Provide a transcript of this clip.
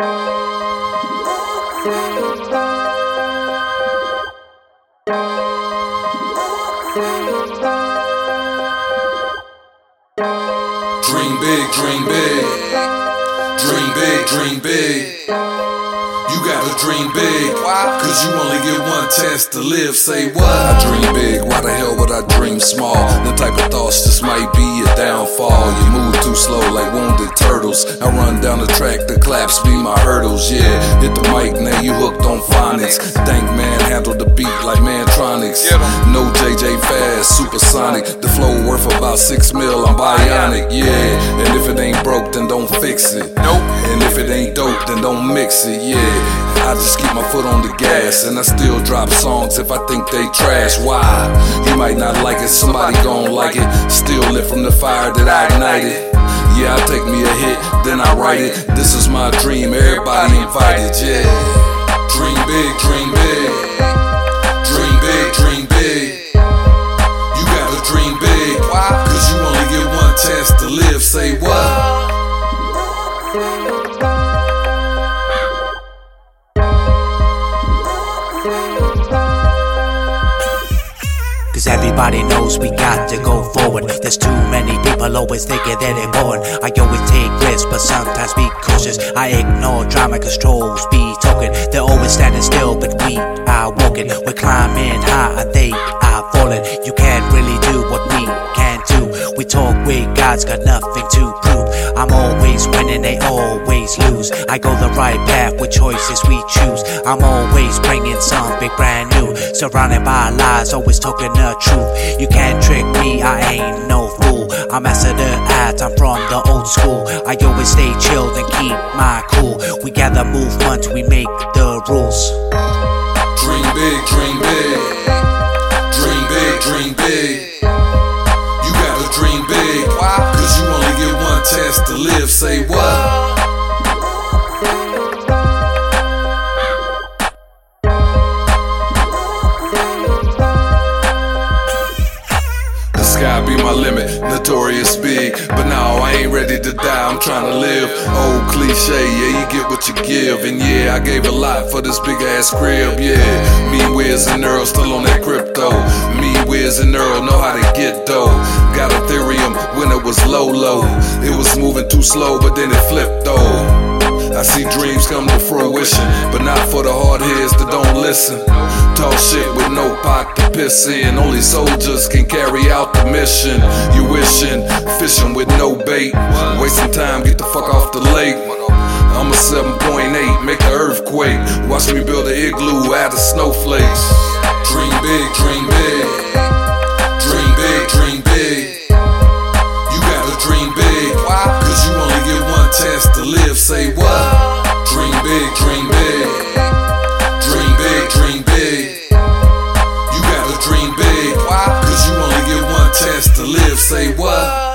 to dream big. Cause you gotta dream big, 'cause you only get one test to live. Say what? I dream big, why the hell would I dream small? The type of thoughts just might be a downfall. You move too slow like wounded turtles. I run down the track, the claps be my hurdles. Yeah, hit the mic, now you hooked on phonics. Thank man, handle the beat like Mantronix. No JJ fast, supersonic. The flow worth about six mil, I'm bionic. Yeah, and if it ain't broke, then don't fix it. Nope. And if it ain't dope, then don't mix it. Yeah. I just keep my foot on the gas, and I still drop songs if I think they trash. Why? You might not like it, somebody gon' like it. Still lit from the fire that I ignited. Yeah, I take me a hit, then I write it. This is my dream, everybody invited, yeah. Dream big, dream big. Dream big, dream big. You gotta dream big, everybody knows we got to go forward. There's too many people always thinking that they're important. I always take risks, but sometimes be cautious. I ignore drama cause trolls be talking. They're always standing still, but we are walking. We're climbing high and they are falling. You can't really do what we can do. We talk with God's got nothing to prove. I'm always winning, they always lose. I go the right path with choices we choose. I'm always bringing something brand new. Surrounded by lies, always talking the truth. You can't trick me, I ain't no fool. I'm master the ads, I'm from the old school. I always stay chilled and keep my cool. We gather movement, we make the rules. Dream big, dream big. Dream big, dream big. You gotta dream big. Cause you only get one chance to live. Say what? Sky be my limit, notorious big. But now I ain't ready to die, I'm trying to live. Old cliche, yeah, you get what you give. And yeah, I gave a lot for this big ass crib, yeah. Me, Wiz, and Earl still on that crypto. Me, Wiz, and Earl know how to get dough. Got Ethereum when it was low, low. It was moving too slow, but then it flipped though. I see dreams come to fruition, but not for the hard heads that don't listen. Talk shit with no pot Only soldiers can carry out the mission. You wishing, fishing with no bait. Wasting time, get the fuck off the lake. I'm a 7.8, make the earthquake. Watch me build an igloo out of snowflakes. power.